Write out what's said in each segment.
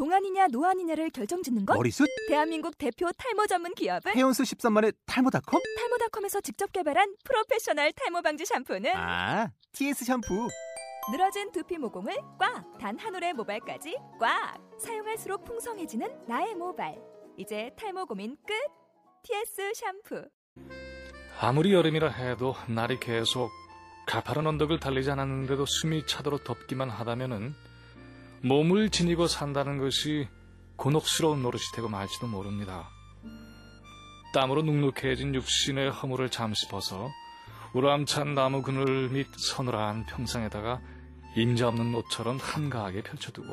동안이냐 노안이냐를 결정짓는 것? 머리숱? 대한민국 대표 탈모 전문 기업은 헤어수 13만의 탈모닷컴? 탈모닷컴에서 직접 개발한 프로페셔널 탈모 방지 샴푸는 아, TS 샴푸. 늘어진 두피 모공을 꽉! 단 한 올의 모발까지 꽉! 사용할수록 풍성해지는 나의 모발. 이제 탈모 고민 끝! TS 샴푸. 아무리 여름이라 해도 날이 계속 가파른 언덕을 달리지 않았는데도 숨이 차도록 덥기만 하다면은 몸을 지니고 산다는 것이 곤혹스러운 노릇이 되고 말지도 모릅니다. 땀으로 눅눅해진 육신의 허물을 잠시 벗어 우람찬 나무 그늘 및 서늘한 평상에다가 임자 없는 옷처럼 한가하게 펼쳐두고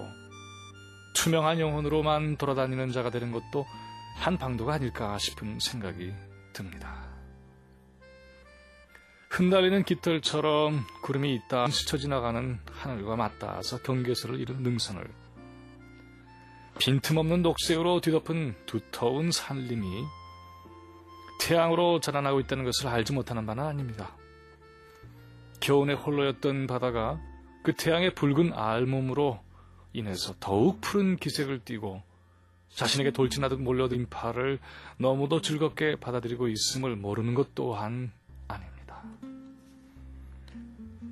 투명한 영혼으로만 돌아다니는 자가 되는 것도 한 방도가 아닐까 싶은 생각이 듭니다. 흩날리는 깃털처럼 구름이 있다 스쳐 지나가는 하늘과 맞닿아서 경계선을 이룬 능선을 빈틈없는 녹색으로 뒤덮은 두터운 산림이 태양으로 자라나고 있다는 것을 알지 못하는 바는 아닙니다. 겨우내 홀로였던 바다가 그 태양의 붉은 알몸으로 인해서 더욱 푸른 기색을 띠고 자신에게 돌진하듯 몰려든 인파를 너무도 즐겁게 받아들이고 있음을 모르는 것 또한.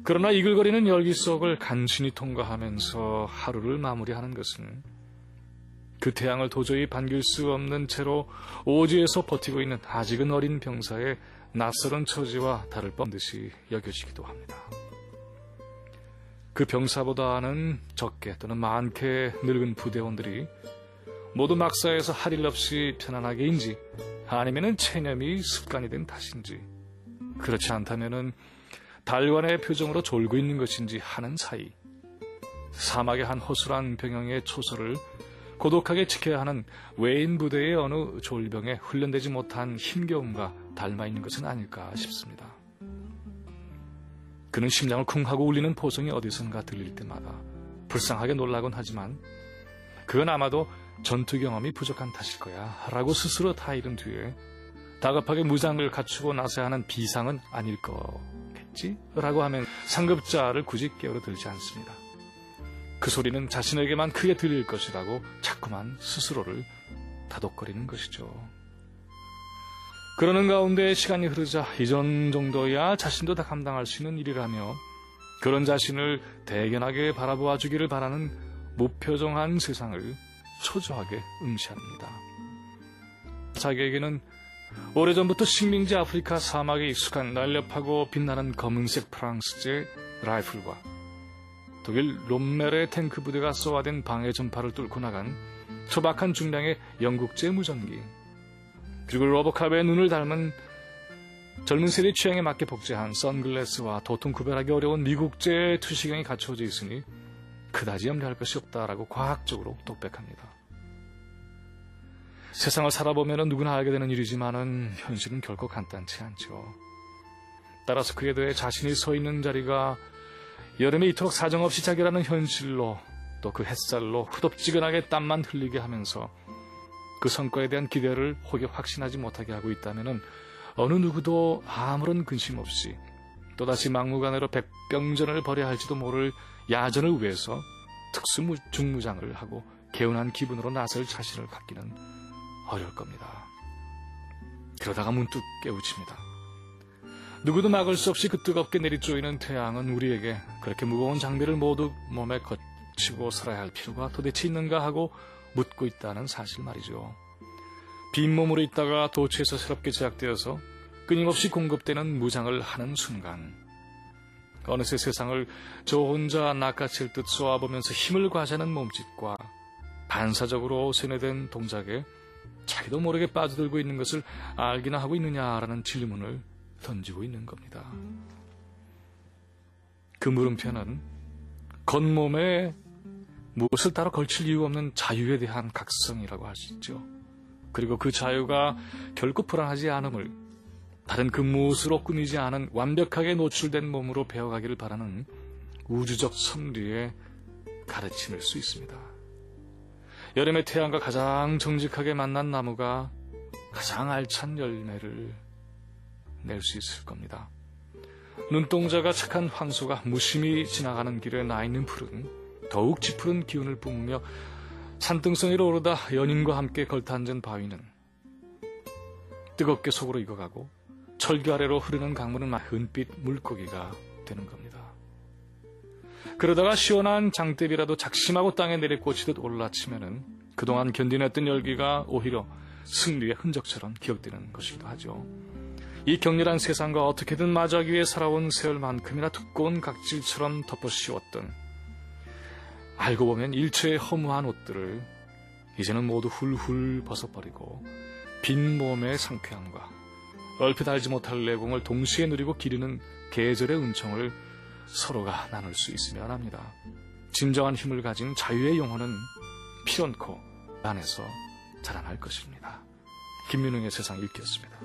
그러나 이글거리는 열기 속을 간신히 통과하면서 하루를 마무리하는 것은 그 태양을 도저히 반길 수 없는 채로 오지에서 버티고 있는 아직은 어린 병사의 낯설은 처지와 다를 뻔 듯이 여겨지기도 합니다. 그 병사보다는 적게 또는 많게 늙은 부대원들이 모두 막사에서 할 일 없이 편안하게인지 아니면은 체념이 습관이 된 탓인지 그렇지 않다면은 달관의 표정으로 졸고 있는 것인지 하는 사이 사막의 한 허술한 병영의 초소를 고독하게 지켜야 하는 외인 부대의 어느 졸병에 훈련되지 못한 힘겨움과 닮아 있는 것은 아닐까 싶습니다. 그는 심장을 쿵 하고 울리는 포성이 어디선가 들릴 때마다 불쌍하게 놀라곤 하지만 그건 아마도 전투 경험이 부족한 탓일 거야 라고 스스로 다 잃은 뒤에 다급하게 무장을 갖추고 나서야 하는 비상은 아닐 거 겠지? 라고 하면 상급자를 굳이 깨우려 들지 않습니다. 그 소리는 자신에게만 크게 들릴 것이라고 자꾸만 스스로를 다독거리는 것이죠. 그러는 가운데 시간이 흐르자 이전 정도야 자신도 다 감당할 수 있는 일이라며 그런 자신을 대견하게 바라보아 주기를 바라는 무표정한 세상을 초조하게 응시합니다. 자기에게는 오래전부터 식민지 아프리카 사막에 익숙한 날렵하고 빛나는 검은색 프랑스제 라이플과 독일 롬멜의 탱크 부대가 쏘아댄 방해 전파를 뚫고 나간 소박한 중량의 영국제 무전기 그리고 로버캅의 눈을 닮은 젊은 세대 취향에 맞게 복제한 선글라스와 도통 구별하기 어려운 미국제 투시경이 갖춰져 있으니 그다지 염려할 것이 없다라고 과학적으로 독백합니다. 세상을 살아보면 누구나 알게 되는 일이지만은 현실은 결코 간단치 않죠. 따라서 그에 대해 자신이 서 있는 자리가 여름에 이토록 사정없이 자결하는 현실로 또 그 햇살로 후덥지근하게 땀만 흘리게 하면서 그 성과에 대한 기대를 혹여 확신하지 못하게 하고 있다면 어느 누구도 아무런 근심 없이 또다시 막무가내로 백병전을 벌여야 할지도 모를 야전을 위해서 특수 중무장을 하고 개운한 기분으로 나설 자신을 갖기는 어려울 겁니다. 그러다가 문득 깨우칩니다. 누구도 막을 수 없이 그 뜨겁게 내리쪼이는 태양은 우리에게 그렇게 무거운 장비를 모두 몸에 거치고 살아야 할 필요가 도대체 있는가 하고 묻고 있다는 사실 말이죠. 빈몸으로 있다가 도처에서 새롭게 제작되어서 끊임없이 공급되는 무장을 하는 순간 어느새 세상을 저 혼자 낚아챌 듯 쏘아보면서 힘을 과시하는 몸짓과 반사적으로 세뇌된 동작에 자기도 모르게 빠져들고 있는 것을 알기나 하고 있느냐라는 질문을 던지고 있는 겁니다. 그 물음표는 겉몸에 무엇을 따로 걸칠 이유 없는 자유에 대한 각성이라고 할 수 있죠. 그리고 그 자유가 결코 불안하지 않음을 다른 그 무엇으로 끊이지 않은 완벽하게 노출된 몸으로 배워가기를 바라는 우주적 섭리의 가르침일 수 있습니다. 여름의 태양과 가장 정직하게 만난 나무가 가장 알찬 열매를 낼 수 있을 겁니다. 눈동자가 착한 황소가 무심히 지나가는 길에 나 있는 풀은 더욱 짙푸른 기운을 뿜으며 산등성 위로 오르다 연인과 함께 걸터앉은 바위는 뜨겁게 속으로 익어가고 철교 아래로 흐르는 강물은 은빛 물고기가 되는 겁니다. 그러다가 시원한 장대비라도 작심하고 땅에 내리꽂히듯 올라치면은 그동안 견디냈던 열기가 오히려 승리의 흔적처럼 기억되는 것이기도 하죠. 이 격렬한 세상과 어떻게든 맞아기 위해 살아온 세월만큼이나 두꺼운 각질처럼 덮어 씌웠던 알고 보면 일체의 허무한 옷들을 이제는 모두 훌훌 벗어버리고 빈 몸의 상쾌함과 얼핏 알지 못할 내공을 동시에 누리고 기르는 계절의 은총을 서로가 나눌 수 있으면 합니다. 진정한 힘을 가진 자유의 영혼은 피연코 안에서 자라날 것입니다. 김민웅의 세상 읽기였습니다.